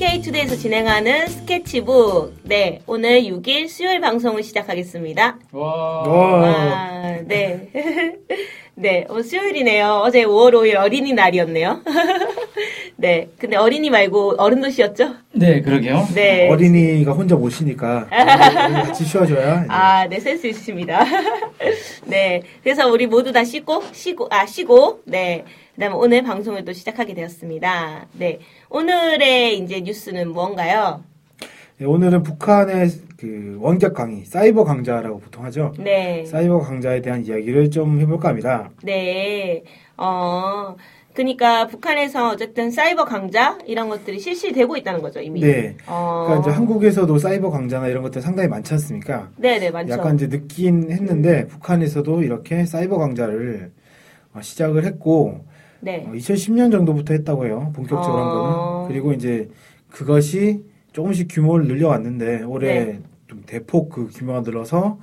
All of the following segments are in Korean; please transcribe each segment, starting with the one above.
네, NK투데이에서 진행하는 스케치북. 네, 오늘 6일 수요일 방송을 시작하겠습니다. 와. 와, 네. 네, 어, 수요일이네요. 어제 5월 5일 어린이날이었네요. 네, 근데 어린이 말고 어른도 쉬었죠? 네, 그러게요. 네. 어린이가 혼자 못 쉬니까 같이 쉬어줘야. 아, 네, 센스 있으십니다. 네, 그래서 우리 모두 다 쉬고, 쉬고, 아, 쉬고, 네. 그 다음에 오늘 방송을 또 시작하게 되었습니다. 네. 오늘의 이제 뉴스는 무언가요? 네, 오늘은 북한의 그 원격 강의, 사이버 강좌라고 보통 하죠. 네. 사이버 강좌에 대한 이야기를 좀 해볼까 합니다. 네. 어, 그니까 북한에서 어쨌든 사이버 강좌 이런 것들이 실시되고 있다는 거죠, 이미. 네. 어. 그러니까 이제 한국에서도 사이버 강좌나 이런 것들 상당히 많지 않습니까? 네네, 많죠. 약간 이제 늦긴 했는데 북한에서도 이렇게 사이버 강좌를 어, 시작을 했고 네. 어, 2010년 정도부터 했다고 해요. 본격적으로 한 어. 거는. 그리고 이제 그것이 조금씩 규모를 늘려왔는데 올해 네. 좀 대폭 그 규모가 늘어서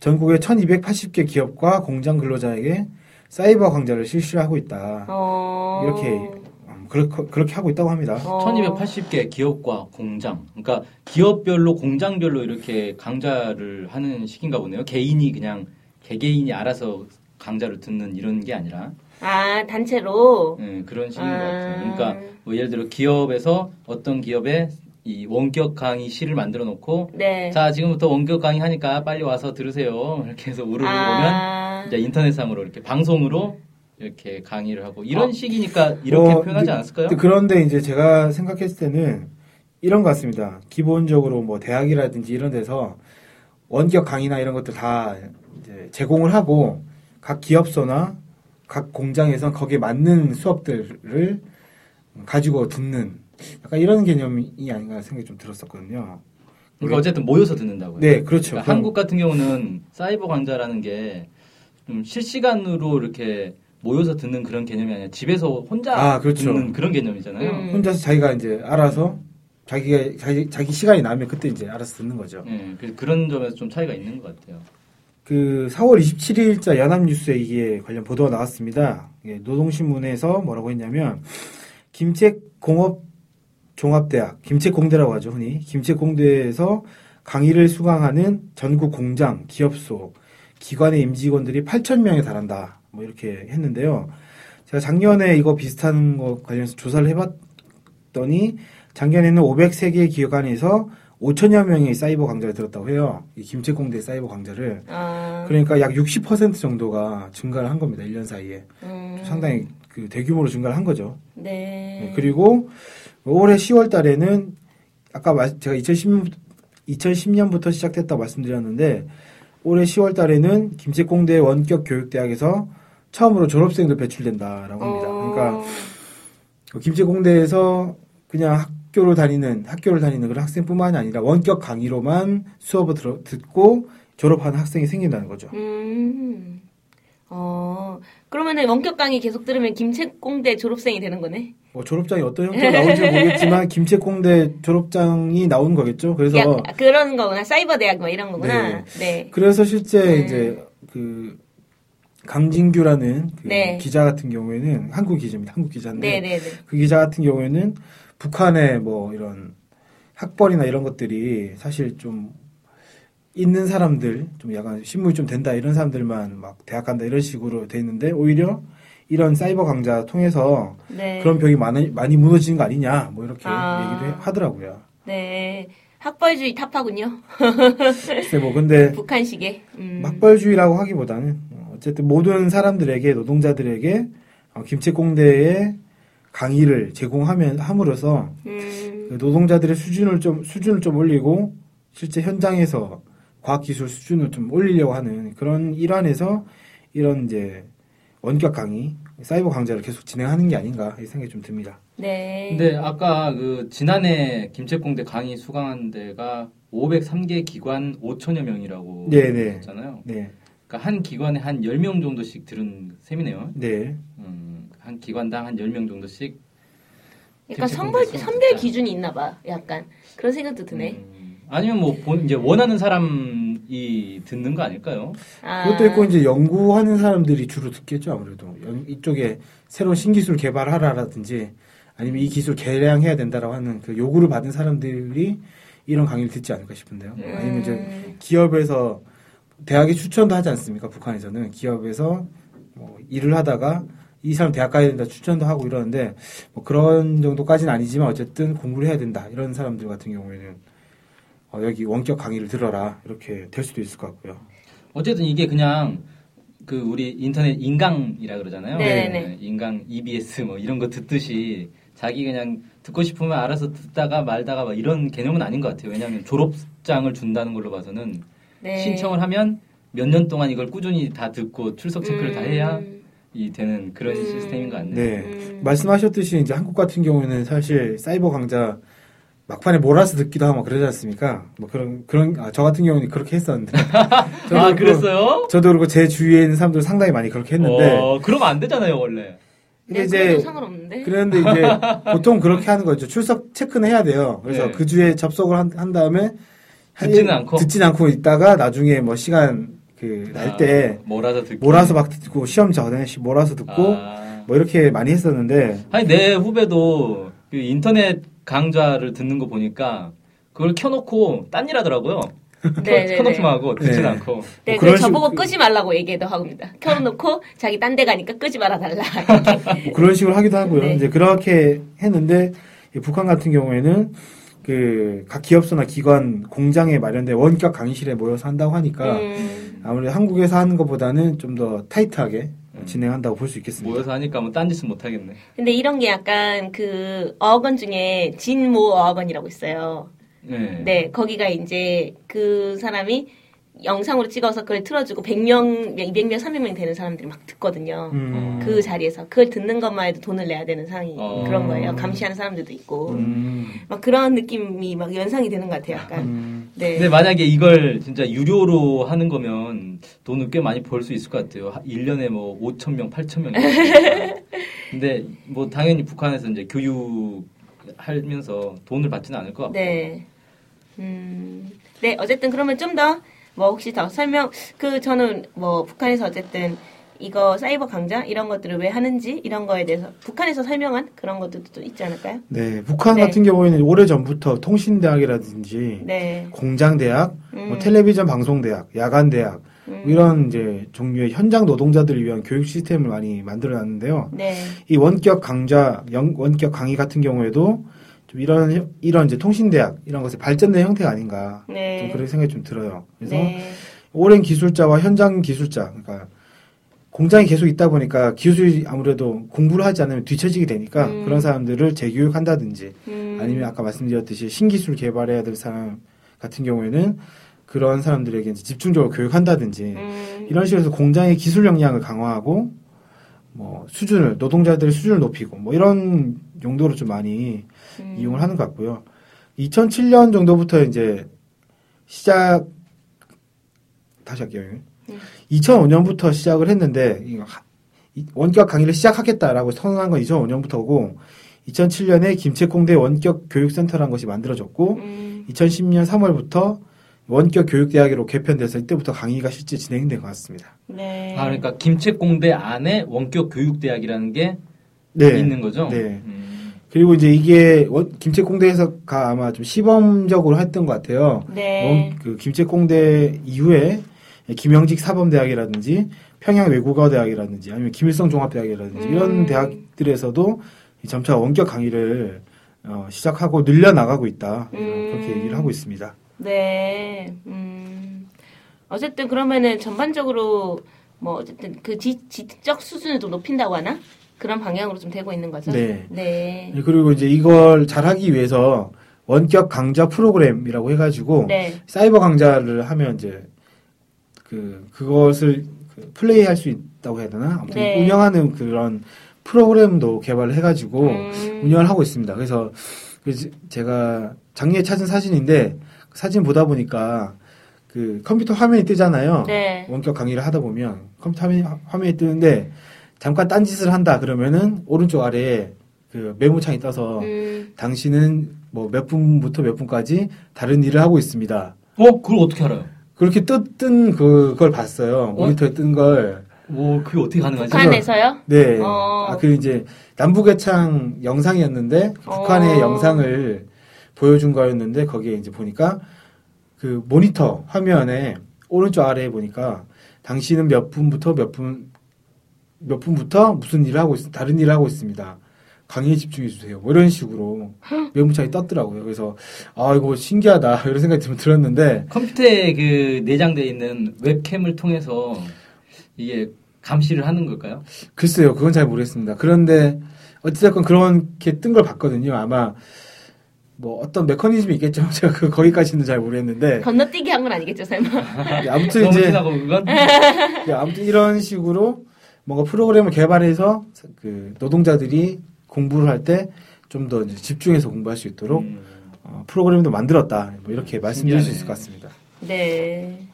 전국의 1280개 기업과 공장 근로자에게 사이버 강좌를 실시하고 있다. 어. 이렇게 음, 그렇게, 그렇게 하고 있다고 합니다. 어. 1280개 기업과 공장. 그러니까 기업별로 공장별로 이렇게 강좌를 하는 식인가 보네요. 개인이 그냥 개개인이 알아서 강좌를 듣는 이런 게 아니라 아, 단체로. 예, 그런 식인 아. 것 같아요. 그러니까 뭐 예를 들어 기업에서 어떤 기업에 이 원격 강의 실을 만들어 놓고 네. 자 지금부터 원격 강의 하니까 빨리 와서 들으세요. 이렇게 해서 우르르 오면 아. 이제 인터넷상으로 이렇게 방송으로 이렇게 강의를 하고 이런 어. 식이니까 이렇게 어, 표현하지 근데- 않았을까요? 그런데 이제 제가 생각했을 때는 이런 것 같습니다. 기본적으로 뭐 대학이라든지 이런 데서 원격 강의나 이런 것들 다 이제 제공을 하고 각 기업소나 각 공장에서 거기에 맞는 수업들을 가지고 듣는 약간 이런 개념이 아닌가 생각이 좀 들었었거든요. 그러니까 어쨌든 모여서 듣는다고요. 네, 그렇죠. 그러니까 한국 같은 경우는 사이버 강좌라는 게 좀 실시간으로 이렇게 모여서 듣는 그런 개념이 아니라 집에서 혼자 아, 그렇죠. 듣는 그런 개념이잖아요. 음. 혼자서 자기가 이제 알아서 자기가 자기, 자기 시간이 나면 그때 이제 알아서 듣는 거죠. 예, 그래서 그런 점에서 좀 차이가 있는 것 같아요. 그 4월 27일자 연합뉴스에 이게 관련 보도가 나왔습니다. 예, 노동신문에서 뭐라고 했냐면 김책공업 종합대학 김책공대라고 하죠 흔히 김책공대에서 강의를 수강하는 전국 공장 기업소 기관의 임직원들이 8천 명에 달한다 뭐 이렇게 했는데요. 제가 작년에 이거 비슷한 거 관련해서 조사를 해봤더니 작년에는 503개 기관에서 5천여 명의 사이버 강좌를 들었다고 해요. 이 김책공대 사이버 강좌를. 아. 그러니까 약 60% 정도가 증가를 한 겁니다. 1년 사이에. 음. 상당히 그 대규모로 증가를 한 거죠. 네. 네, 그리고 올해 10월 달에는 아까 말- 제가 2010, 2010년부터 시작됐다고 말씀드렸는데 올해 10월 달에는 김책공대 원격 교육대학에서 처음으로 졸업생도 배출된다라고 합니다. 어. 그러니까 그 김제공대에서 그냥 학교를 다니는 학교를 다니는 그런 학생뿐만이 아니라 원격 강의로만 수업을 들어, 듣고 졸업하는 학생이 생긴다는 거죠. 음. 어. 그러면은 원격 강의 계속 들으면 김책공대 졸업생이 되는 거네. 뭐 졸업장이 어떤 형태로 나올지 모르겠지만 김제공대 졸업장이 나오는 거겠죠. 그래서 야, 그런 거구나. 사이버 대학 뭐 이런 거구나. 네. 네. 그래서 실제 네. 이제 그 강진규라는 그 네. 기자 같은 경우에는 한국 기자입니다. 한국 기자인데 네, 네, 네. 그 기자 같은 경우에는 북한의 뭐 이런 학벌이나 이런 것들이 사실 좀 있는 사람들 좀 약간 신문이 좀 된다 이런 사람들만 막 대학 간다 이런 식으로 돼 있는데 오히려 이런 사이버 강좌 통해서 네. 그런 벽이 많이 많이 무너지는 거 아니냐 뭐 이렇게 아. 얘기를 해- 하더라고요. 네. 학벌주의 탑하군요. 글쎄 뭐 근데 북한식의. 음. 학벌주의라고 하기보다는 어, 어쨌든 모든 사람들에게 노동자들에게 어, 김책공대의 강의를 제공하면 함으로써 음. 그 노동자들의 수준을 좀 수준을 좀 올리고 실제 현장에서 과학기술 수준을 좀 올리려고 하는 그런 일환에서 이런 이제 원격 강의, 사이버 강좌를 계속 진행하는 게 아닌가 이 생각이 좀 듭니다. 네. 근데 아까 그 지난해 김책공대 강의 수강한 데가 503개 기관 5천여 명이라고 네네. 했잖아요. 네, 그러니까 한 기관에 한 10명 정도씩 들은 셈이네요. 네, 음, 한 기관당 한 10명 정도씩. 약간 선별 선별. 기준이 있나 봐. 약간 그런 생각도 드네. 음, 아니면 뭐 본, 이제 원하는 사람이 듣는 거 아닐까요? 아. 그것도 있고 이제 연구하는 사람들이 주로 듣겠죠 아무래도 연- 이쪽에 새로운 신기술 개발하라라든지 아니면 이 기술 개량해야 된다라고 하는 그 요구를 받은 사람들이 이런 강의를 듣지 않을까 싶은데요. 네. 아니면 이제 음. 기업에서 대학에 추천도 하지 않습니까? 북한에서는 기업에서 뭐 일을 하다가 이 사람 대학 가야 된다 추천도 하고 이러는데 뭐 그런 정도까지는 아니지만 어쨌든 공부를 해야 된다 이런 사람들 같은 경우에는 어, 여기 원격 강의를 들어라 이렇게 될 수도 있을 것 같고요. 어쨌든 이게 그냥 그 우리 인터넷 인강이라 그러잖아요. 네네네. 인강 EBS 뭐 이런 거 듣듯이 자기 그냥 듣고 싶으면 알아서 듣다가 말다가 막 이런 개념은 아닌 것 같아요. 왜냐하면 졸업장을 준다는 걸로 봐서는 네. 신청을 하면 몇 년 동안 이걸 꾸준히 다 듣고 출석 체크를 다 해야 음. 이 되는 그런 음. 시스템인 것 같네요. 네. 음. 말씀하셨듯이 이제 한국 같은 경우에는 사실 사이버 강좌 막판에 몰아서 듣기도 하고 막 그러지 않습니까? 뭐 그런 그런 아, 저 같은 경우는 그렇게 했었는데. 저도 아 그렇고- 그랬어요? 저도 그렇고 제 주위에 있는 사람들 상당히 많이 그렇게 했는데. 어, 그러면 안 되잖아요 원래. 근데 네, 이제 그래도 상관없는데. 그런데 이제 보통 그렇게 하는 거죠. 출석 체크는 해야 돼요. 그래서 네. 그 주에 접속을 한, 한 다음에 한 듣지는 일- 않고? 듣지는 않고 있다가 나중에 뭐 시간 그 날때 아, 몰아서 듣기. 몰아서 막 듣고 시험 전에 시- 몰아서 듣고 아. 뭐 이렇게 많이 했었는데 아니 내 후배도 그 인터넷 강좌를 듣는 거 보니까 그걸 켜놓고 딴 일 하더라고요. 네, 네, 켜놓기만 네. 하고 듣진 네. 않고. 네, 뭐그 저보고 식으로- 끄지 말라고 얘기도 합니다. 켜놓고 자기 딴 데 가니까 끄지 말아 달라. 뭐 그런 식으로 하기도 하고요. 네. 이제 그렇게 했는데 이 북한 같은 경우에는 그 각 기업소나 기관 공장에 마련된 원격 강의실에 모여서 한다고 하니까 음, 아무래도 한국에서 하는 것보다는 좀 더 타이트하게 진행한다고 볼 수 있겠습니다. 모여서 하니까 뭐 딴짓은 못 하겠네. 근데 이런 게 약간 그 어학원 중에 진모 어학원이라고 있어요. 네. 네, 거기가 이제 그 사람이 영상으로 찍어서 그걸 틀어주고 100명, 200명, 300명 되는 사람들이 막 듣거든요. 음. 그 자리에서 그걸 듣는 것만 해도 돈을 내야 되는 상황이 어. 그런 거예요. 감시하는 사람들도 있고 음. 막 그런 느낌이 막 연상이 되는 것 같아요. 약간 음. 네. 근데 만약에 이걸 진짜 유료로 하는 거면 돈을 꽤 많이 벌 수 있을 것 같아요. 하- 1년에 뭐 5천 명, 8천 명. 근데 뭐 당연히 북한에서 이제 교육 하면서 돈을 받지는 않을 것 같고. 네. 음, 네, 어쨌든 그러면 좀 더, 뭐 혹시 더 설명, 그 저는 뭐 북한에서 어쨌든 이거 사이버 강좌 이런 것들을 왜 하는지 이런 거에 대해서 북한에서 설명한 그런 것들도 또 있지 않을까요? 네, 북한 네. 같은 경우에는 오래 전부터 통신대학이라든지 네. 공장대학, 뭐 음. 텔레비전 방송대학, 야간대학 음. 이런 이제 종류의 현장 노동자들을 위한 교육 시스템을 많이 만들어놨는데요. 네. 이 원격 강좌, 영- 원격 강의 같은 경우에도 좀 이런 이런 이제 통신대학 이런 것의 발전된 형태가 아닌가 네. 좀 그런 생각이 좀 들어요. 그래서 네. 오랜 기술자와 현장 기술자, 그러니까 공장이 계속 있다 보니까 기술이 아무래도 공부를 하지 않으면 뒤처지게 되니까 음. 그런 사람들을 재교육한다든지 음. 아니면 아까 말씀드렸듯이 신기술 개발해야 될 사람 같은 경우에는 그런 사람들에게 이제 집중적으로 교육한다든지 음. 이런 식으로 해서 공장의 기술 역량을 강화하고 뭐 수준을 노동자들의 수준을 높이고 뭐 이런 용도로 좀 많이 음. 이용을 하는 것 같고요. 2007년 정도부터 이제 시작 다시 할게요. 음. 2005년부터 시작을 했는데 원격 강의를 시작하겠다라고 선언한 건 2005년부터고 2007년에 김책공대 원격 교육센터라는 것이 만들어졌고 음. 2010년 3월부터 원격 교육대학으로 개편돼서 이때부터 강의가 실제 진행된 것 같습니다. 네. 아, 그러니까 김책공대 안에 원격 교육대학이라는 게 네. 있는 거죠? 네. 음. 그리고 이제 이게 원- 김책공대에서가 아마 좀 시범적으로 했던 것 같아요. 네. 원- 그 김책공대 이후에 김영직 사범대학이라든지 평양 외국어대학이라든지 아니면 김일성 종합대학이라든지 이런 음. 대학들에서도 이 점차 원격 강의를 어, 시작하고 늘려 나가고 있다 음. 그렇게 얘기를 하고 있습니다. 네. 음. 어쨌든 그러면은 전반적으로 뭐 어쨌든 그 지, 지적 수준을 좀 높인다고 하나? 그런 방향으로 좀 되고 있는 거죠. 네. 네. 예, 그리고 이제 이걸 잘하기 위해서 원격 강좌 프로그램이라고 해가지고 네. 사이버 강좌를 하면 이제 그 그것을 그 플레이할 수 있다고 해야 되나? 아무튼 네. 운영하는 그런 프로그램도 개발을 해가지고 음. 운영을 하고 있습니다. 그래서 그 지- 제가 작년에 찾은 사진인데 그 사진 보다 보니까 그 컴퓨터 화면이 뜨잖아요. 네. 원격 강의를 하다 보면 컴퓨터 화면이, 화면이 뜨는데 잠깐 딴짓을 한다 그러면은 오른쪽 아래에 그 메모창이 떠서 음. 당신은 뭐 몇 분부터 몇 분까지 다른 일을 하고 있습니다. 어? 그걸 어떻게 알아요? 그렇게 뜬, 뜬 그걸 봤어요. 모니터에 뜬 걸. 뭐 그게 어떻게 가능하지? 북한에서요? 네. 어. 아, 그 이제 남북외창 영상이었는데 북한의 어. 영상을 보여준 거였는데 거기에 이제 보니까 그 모니터 화면에 오른쪽 아래에 보니까 당신은 몇 분부터 몇 분 몇 분부터 무슨 일을 하고 있, 다른 일을 하고 있습니다. 강의에 집중해 주세요. 뭐 이런 식으로 메모장이 떴더라고요. 그래서 아 이거 신기하다 이런 생각이 좀 들었는데 컴퓨터에 그 내장되어 있는 웹캠을 통해서 이게 감시를 하는 걸까요? 글쎄요, 그건 잘 모르겠습니다. 그런데 어찌됐건 그렇게 뜬 걸 봤거든요. 아마 뭐 어떤 메커니즘이 있겠죠. 제가 그 거기까지는 잘 모르겠는데 건너뛰기 한 건 아니겠죠, 설마? 예, 아무튼 너무 이제 예, 아무튼 이런 식으로 뭔가 프로그램을 개발해서 그 노동자들이 공부를 할 때 좀 더 집중해서 공부할 수 있도록 음, 어, 프로그램도 만들었다. 뭐 이렇게 말씀드릴 수 신기하네. 있을 것 같습니다. 네.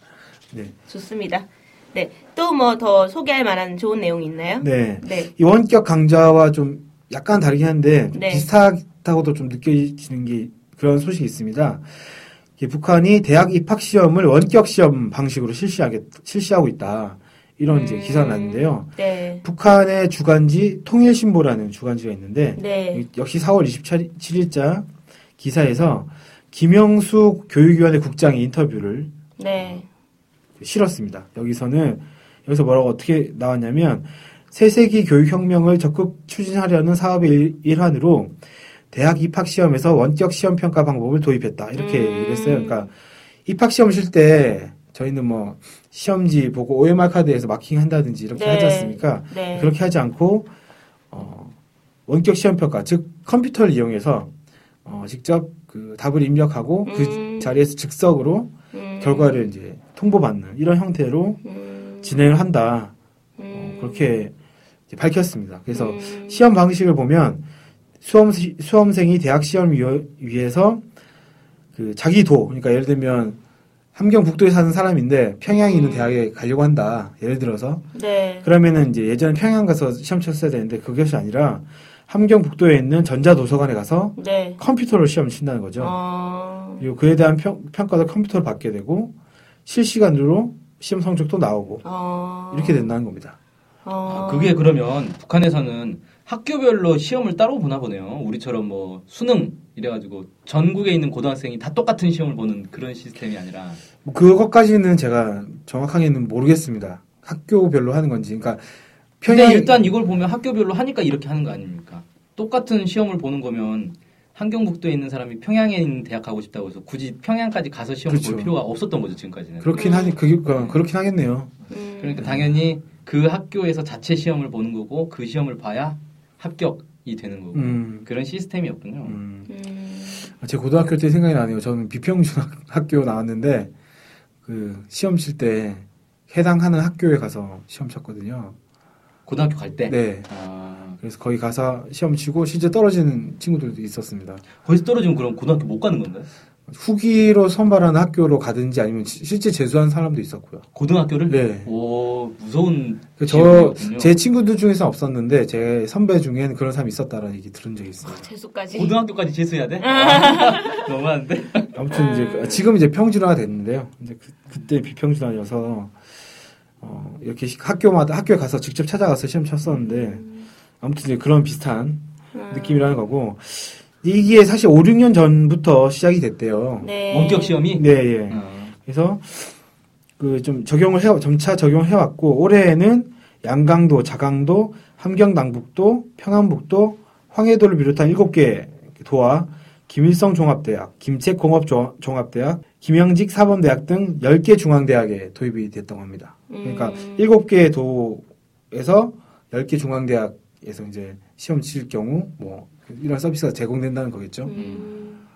네, 좋습니다. 네. 또 뭐 더 소개할 만한 좋은 내용 있나요? 네. 네. 이 원격 강좌와 좀 약간 다르긴 한데 좀 네. 비슷하다고도 좀 느껴지는 게 그런 소식이 있습니다. 북한이 대학 입학 시험을 원격 시험 방식으로 실시하게 실시하고 있다. 이런 이제 음. 기사가 났는데요. 네. 북한의 주간지 통일신보라는 주간지가 있는데 네. 역시 4월 27일자 기사에서 김영수 교육위원회 국장이 인터뷰를 네. 실었습니다. 여기서는 여기서 뭐라고 어떻게 나왔냐면 새세기 교육혁명을 적극 추진하려는 사업의 일- 일환으로 대학 입학 시험에서 원격 시험 평가 방법을 도입했다 이렇게 음. 얘기를 했어요. 그러니까 입학 시험 실때 저희는 뭐 시험지 보고 OMR 카드에서 마킹 한다든지 이렇게 네. 하지 않습니까? 네. 그렇게 하지 않고 어, 원격 시험 평가 즉 컴퓨터를 이용해서 어, 직접 그 답을 입력하고 음. 그 자리에서 즉석으로 음. 결과를 이제 통보받는 이런 형태로 음. 진행을 한다. 어, 음. 그렇게 이제 밝혔습니다. 그래서 음. 시험 방식을 보면 수험 수험생이 대학 시험 위해서 그 자기 도 그러니까 예를 들면 함경 북도에 사는 사람인데 평양에 있는 음. 대학에 가려고 한다. 예를 들어서 네. 그러면은 이제 예전에 평양 가서 시험 쳤어야 되는데 그것이 아니라 함경 북도에 있는 전자도서관에 가서 네. 컴퓨터로 시험을 친다는 거죠. 어. 그리고 그에 대한 평, 평가도 컴퓨터로 받게 되고 실시간으로 시험 성적도 나오고 어. 이렇게 된다는 겁니다. 어. 아, 그게 그러면 북한에서는 학교별로 시험을 따로 보나 보네요. 우리처럼 뭐 수능 이래가지고 전국에 있는 고등학생이 다 똑같은 시험을 보는 그런 시스템이 아니라 뭐 그것까지는 제가 정확하게는 모르겠습니다. 학교별로 하는 건지. 그러니까 평양 일단 이걸 보면 학교별로 하니까 이렇게 하는 거 아닙니까? 똑같은 시험을 보는 거면 한경북도에 있는 사람이 평양에 있는 대학 가고 싶다고 해서 굳이 평양까지 가서 시험을 그렇죠. 볼 필요가 없었던 거죠 지금까지는. 그렇긴 하니 그- 그렇긴 하겠네요. 음. 그러니까 당연히 그 학교에서 자체 시험을 보는 거고 그 시험을 봐야 합격이 되는 거고 음, 그런 시스템이었군요. 음. 음. 제 고등학교 때 생각이 나네요. 저는 비평중 학교 나왔는데 그 시험 칠 때 해당하는 학교에 가서 시험 쳤거든요. 고등학교 갈 때. 네. 아, 그래서 거기 가서 시험 치고 실제 떨어지는 친구들도 있었습니다. 거기서 떨어지면 그럼 고등학교 못 가는 건가요? 후기로 선발하는 학교로 가든지 아니면 시- 실제 재수한 사람도 있었고요. 고등학교를? 네. 오 무서운. 저 지역이었군요. 제 친구들 중에서는 없었는데 제 선배 중엔 그런 사람이 있었다라는 얘기 들은 적이 있어요. 재수까지. 고등학교까지 재수해야 돼? 아, 너무한데. 아무튼 이제 그- 지금 이제 평준화가 됐는데요. 이제 그, 때 비평준화여서 어, 이렇게 시- 학교마다 학교에 가서 직접 찾아가서 시험 쳤었는데 아무튼 이제 그런 비슷한 음. 느낌이라는 거고 이게 사실 5, 6년 전부터 시작이 됐대요. 네. 원격 시험이. 네, 예. 어. 그래서 그 좀 적용을 해 점차 적용해 왔고 올해에는 양강도, 자강도, 함경남북도, 평안북도, 황해도를 비롯한 7개 도와 김일성 종합대학, 김책공업 조- 종합대학, 김영직 사범대학 등 10개 중앙대학에 도입이 됐다고 합니다. 그러니까 음. 7개 도에서 10개 중앙대학에서 이제 시험 칠 경우 뭐 이런 서비스가 제공된다는 거겠죠. 음.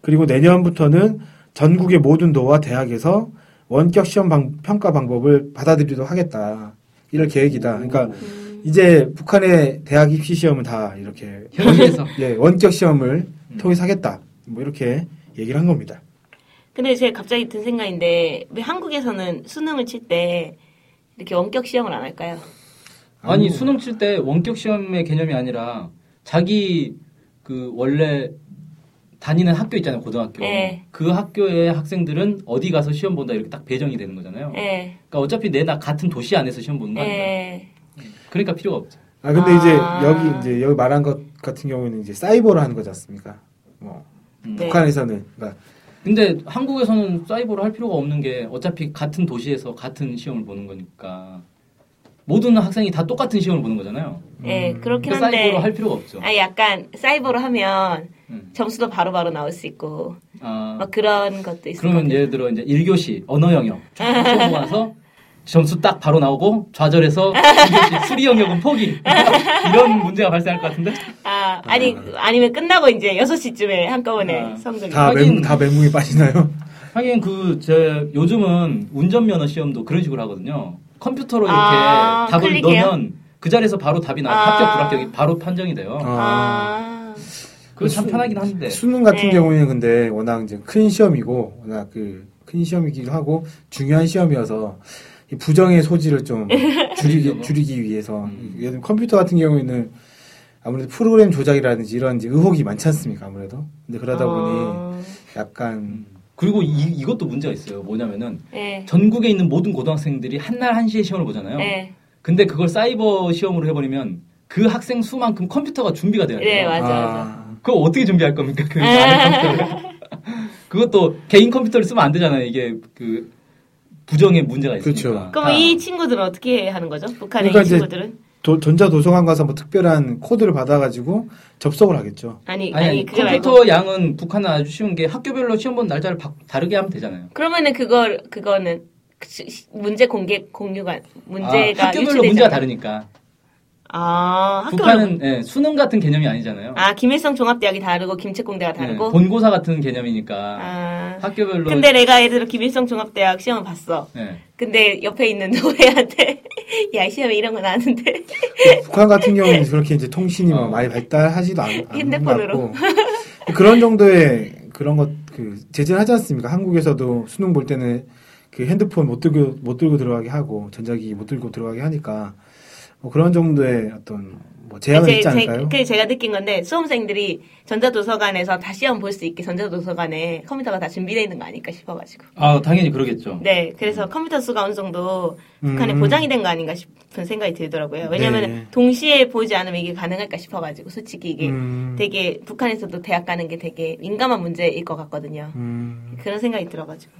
그리고 내년부터는 전국의 모든 도와 대학에서 원격 시험 방- 평가 방법을 받아들이도록 하겠다. 이럴 계획이다. 그러니까 음. 이제 북한의 대학 입시 시험은 다 이렇게 현지에서. 예, 원격 시험을 음. 통해서 하겠다. 뭐 이렇게 얘기를 한 겁니다. 근데 제가 갑자기 든 생각인데 왜 한국에서는 수능을 칠 때 이렇게 원격 시험을 안 할까요? 아니 수능 칠 때 원격 시험의 개념이 아니라 자기 그 원래 다니는 학교 있잖아요, 고등학교. 네. 그 학교의 학생들은 어디 가서 시험 본다 이렇게 딱 배정이 되는 거잖아요. 예. 그러니까 어차피 내 나 같은 도시 안에서 시험 보는 거 아니에요. 예. 그러니까 필요가 없죠. 아 근데 아. 이제 여기 이제 여기 말한 것 같은 경우는 이제 사이버로 하는 거지 않습니까? 뭐 음. 네. 북한에서는 그러니까 근데 한국에서는 사이버를 할 필요가 없는 게 어차피 같은 도시에서 같은 시험을 보는 거니까 모든 학생이 다 똑같은 시험을 보는 거잖아요. 예, 그렇긴 그러니까 한데. 사이버로 할 필요가 없죠. 아, 약간 사이버로 하면 음. 점수도 바로바로 나올 수 있고 아, 막 그런 것도 것 그러면 같아요. 예를 들어 이제 1교시 언어 영역 쫙 와서 점수 딱 바로 나오고 좌절해서 2교시 수리 영역은 포기 이런 문제가 발생할 것 같은데 아, 아니 아니면 끝나고 이제 6시쯤에 한꺼번에 아. 성적이 다 멘붕 다 멘붕이 빠지나요? 하긴 그 제 요즘은 운전면허 시험도 그런 식으로 하거든요 컴퓨터로 이렇게 아, 답을 클릭해요? 넣으면 그 자리에서 바로 답이 나 아. 합격 불합격이 바로 판정이 돼요 아. 아. 그거 참 수- 편하긴 한데 수능 같은 네. 경우에는 근데 워낙 이제 큰 시험이고 워낙 그 큰 시험이기도 하고 중요한 시험이어서 이 부정의 소지를 좀 줄이기 줄이기 위해서 음. 예를 들면 컴퓨터 같은 경우에는 아무래도 프로그램 조작이라든지 이런 이제 의혹이 많지 않습니까 아무래도 근데 그러다 보니 어, 약간 그리고 이, 이것도 문제가 있어요 뭐냐면은 예. 전국에 있는 모든 고등학생들이 한날 한시에 시험을 보잖아요 예. 근데 그걸 사이버 시험으로 해버리면 그 학생 수만큼 컴퓨터가 준비가 돼야 돼요. 네, 맞아, 맞아. 그거 어떻게 준비할 겁니까? 그 많은 컴퓨터를. 그것도 개인 컴퓨터를 쓰면 안 되잖아요. 이게 그 부정의 문제가 있으니까. 그렇죠. 그럼 다. 이 친구들은 어떻게 하는 거죠? 북한의 그러니까 친구들은? 도- 전자도서관 가서 뭐 특별한 코드를 받아가지고 접속을 하겠죠. 아니, 아니, 아니, 컴퓨터 말고. 양은 북한은 아주 쉬운 게 학교별로 시험 본 날짜를 바- 다르게 하면 되잖아요. 그러면은 그걸, 그거는 문제 공개, 공유가, 문제가 아, 학교별로. 문제가 다르니까. 아, 학교별로. 북한은 예, 수능 같은 개념이 아니잖아요. 아, 김일성 종합대학이 다르고 김책공대가 예, 다르고. 본고사 같은 개념이니까 아. 학교별로. 근데 내가 예를 들어 김일성 종합대학 시험을 봤어. 예. 근데 옆에 있는 노예한테 야 시험에 이런 거 나왔는데 북한 같은 경우는 그렇게 이제 통신이 막 어. 많이 발달하지도 않, 않는 것 핸드폰으로. 그런 정도의 그런 것 그 제재를 하지 않습니까? 한국에서도 수능 볼 때는 그 핸드폰 못 들고 못 들고 들어가게 하고 전자기기 못 들고 들어가게 하니까 뭐 그런 정도의 어떤 뭐 제한은 제, 있지 않을까요? 그 제가 느낀 건데 수험생들이 전자도서관에서 다 시험 볼수 있게 전자도서관에 컴퓨터가 다 준비되어 있는 거 아닐까 싶어가지고 아 당연히 그러겠죠. 네 그래서 컴퓨터 수가 어느 정도 북한에 음. 보장이 된 거 아닌가 싶은 생각이 들더라고요 왜냐하면 네. 동시에 보지 않으면 이게 가능할까 싶어가지고 솔직히 이게 음. 되게 북한에서도 대학 가는 게 되게 민감한 문제일 것 같거든요 음. 그런 생각이 들어가지고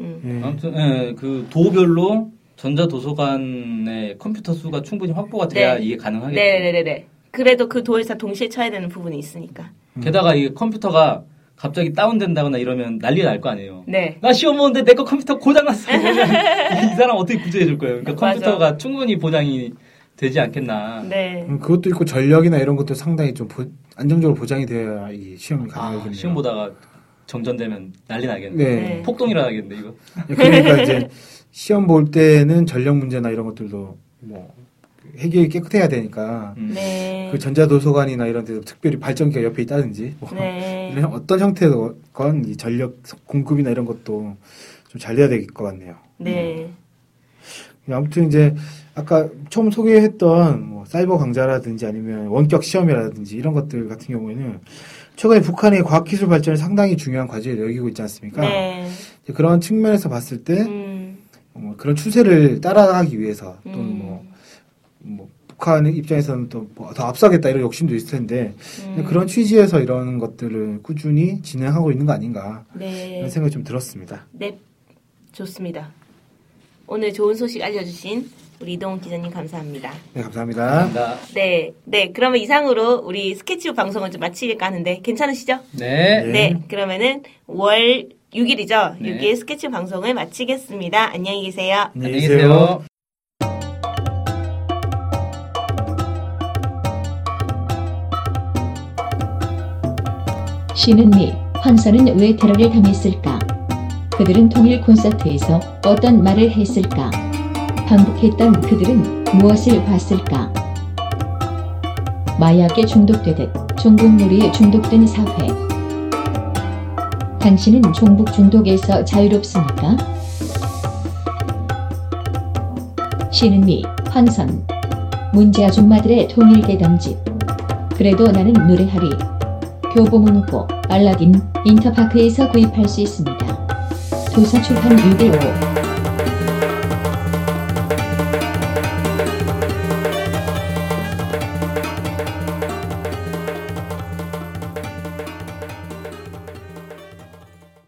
음. 예. 아무튼 예, 그 도별로 전자 도서관의 컴퓨터 수가 충분히 확보가 돼야 네. 이게 가능하겠죠. 네네네네 그래도 그 도에서 동시에 쳐야 되는 부분이 있으니까 게다가 이 컴퓨터가 갑자기 다운된다거나 이러면 난리가 날거 아니에요. 네 나 시험 보는데 내 거 컴퓨터 고장났어. 이 사람 어떻게 구제해 줄 거예요? 그러니까. 컴퓨터가 충분히 보장이 되지 않겠나. 네. 음, 그것도 있고 전력이나 이런 것도 상당히 좀 보- 안정적으로 보장이 되어야 이 시험이 아, 가능하겠네요. 시험 보다가 정전되면 난리 나겠네. 네. 네. 폭동 일어나겠네 이거. 그러니까 이제 시험 볼 때는 전력 문제나 이런 것들도 뭐 해결이 깨끗해야 되니까 음. 네. 그 전자도서관이나 이런 데도 특별히 발전기가 옆에 있다든지 뭐 네. 이런 어떤 형태건 이 전력 공급이나 이런 것도 좀 잘 돼야 될 것 같네요. 네. 아무튼 이제 아까 처음 소개했던 뭐 사이버 강좌라든지 아니면 원격 시험이라든지 이런 것들 같은 경우에는 최근에 북한의 과학기술 발전이 상당히 중요한 과제를 여기고 있지 않습니까? 네. 그런 측면에서 봤을 때 음. 뭐 그런 추세를 따라가기 위해서 또는 음. 뭐, 뭐 북한의 입장에서는 또 더 앞서겠다 이런 욕심도 있을 텐데 음. 그런 취지에서 이런 것들을 꾸준히 진행하고 있는 거 아닌가 네. 이런 생각이 좀 들었습니다. 네. 좋습니다. 오늘 좋은 소식 알려주신 우리 이동훈 기자님 감사합니다. 네 감사합니다. 감사합니다. 네. 네. 그러면 이상으로 우리 스케치북 방송을 좀 마치릴까 하는데 괜찮으시죠? 네. 네. 네. 그러면은 월 6일이죠. 네. 6일 스케치북 방송을 마치겠습니다. 안녕히 계세요. 안녕히 계세요. 신은 미, 환선은 왜 테러를 당했을까? 그들은 통일 콘서트에서 어떤 말을 했을까? 반복했던 그들은 무엇을 봤을까? 마약에 중독되듯 종북놀이에 중독된 사회. 당신은 종북 중독에서 자유롭습니까? 신은 미, 환선. 문제 아줌마들의 통일 대담집. 그래도 나는 노래하리. 교보문고, 알라딘, 인터파크에서 구입할 수 있습니다. 도서 출판 615